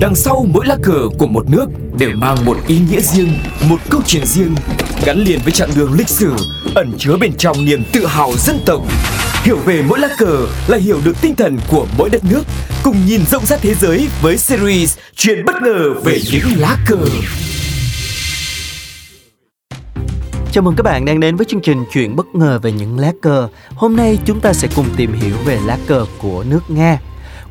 Đằng sau mỗi lá cờ của một nước đều mang một ý nghĩa riêng, một câu chuyện riêng, gắn liền với chặng đường lịch sử, ẩn chứa bên trong niềm tự hào dân tộc. Hiểu về mỗi lá cờ là hiểu được tinh thần của mỗi đất nước, cùng nhìn rộng rãi thế giới với series Chuyện bất ngờ về những lá cờ. Chào mừng các bạn đang đến với chương trình Chuyện bất ngờ về những lá cờ. Hôm nay chúng ta sẽ cùng tìm hiểu về lá cờ của nước Nga.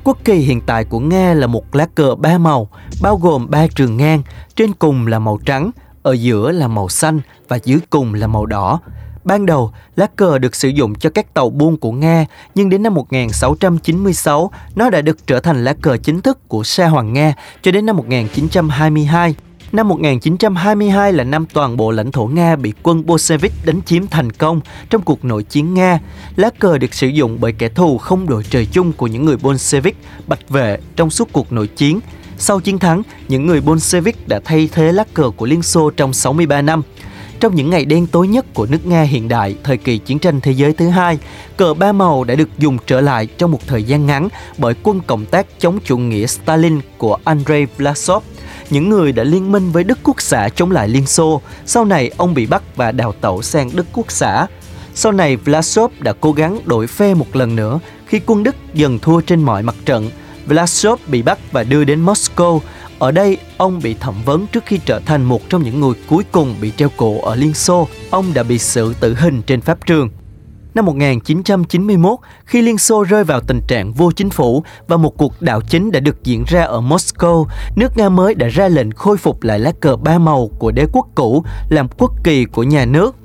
Quốc kỳ hiện tại của Nga là một lá cờ ba màu, bao gồm ba trường ngang, trên cùng là màu trắng, ở giữa là màu xanh và dưới cùng là màu đỏ. Ban đầu, lá cờ được sử dụng cho các tàu buôn của Nga, nhưng đến năm 1696, nó đã được trở thành lá cờ chính thức của Sa Hoàng Nga cho đến năm 1922. Năm 1922 là năm toàn bộ lãnh thổ Nga bị quân Bolshevik đánh chiếm thành công trong cuộc nội chiến Nga. Lá cờ được sử dụng bởi kẻ thù không đội trời chung của những người Bolshevik, bạch vệ trong suốt cuộc nội chiến. Sau chiến thắng, những người Bolshevik đã thay thế lá cờ của Liên Xô trong 63 năm. Trong những ngày đen tối nhất của nước Nga hiện đại, thời kỳ chiến tranh thế giới thứ hai, cờ ba màu đã được dùng trở lại trong một thời gian ngắn bởi quân cộng tác chống chủ nghĩa Stalin của Andrei Vlasov những người đã liên minh với Đức Quốc xã chống lại Liên Xô. Sau này ông bị bắt và đào tẩu sang Đức Quốc xã. Sau này Vlasov đã cố gắng đổi phe một lần nữa khi quân Đức dần thua trên mọi mặt trận. Vlasov bị bắt và đưa đến Moscow. Ở đây, ông bị thẩm vấn trước khi trở thành một trong những người cuối cùng bị treo cổ ở Liên Xô. Ông đã bị xử tử hình trên pháp trường. Năm 1991, khi Liên Xô rơi vào tình trạng vô chính phủ và một cuộc đảo chính đã được diễn ra ở Moscow, nước Nga mới đã ra lệnh khôi phục lại lá cờ ba màu của đế quốc cũ làm quốc kỳ của nhà nước.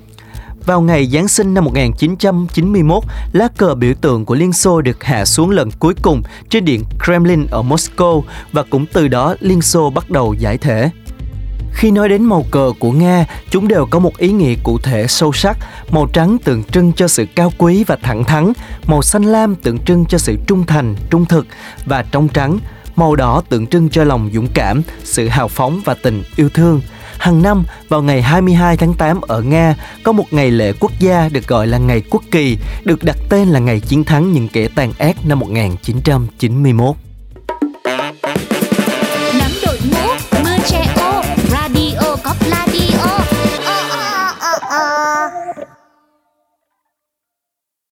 Vào ngày Giáng sinh năm 1991, lá cờ biểu tượng của Liên Xô được hạ xuống lần cuối cùng trên điện Kremlin ở Moscow và cũng từ đó Liên Xô bắt đầu giải thể. Khi nói đến màu cờ của Nga, chúng đều có một ý nghĩa cụ thể sâu sắc. Màu trắng tượng trưng cho sự cao quý và thẳng thắn, màu xanh lam tượng trưng cho sự trung thành, trung thực và trong trắng, màu đỏ tượng trưng cho lòng dũng cảm, sự hào phóng và tình yêu thương. Hàng năm, vào ngày 22 tháng 8 ở Nga, có một ngày lễ quốc gia được gọi là Ngày Quốc kỳ, được đặt tên là Ngày chiến thắng những kẻ tàn ác năm 1991.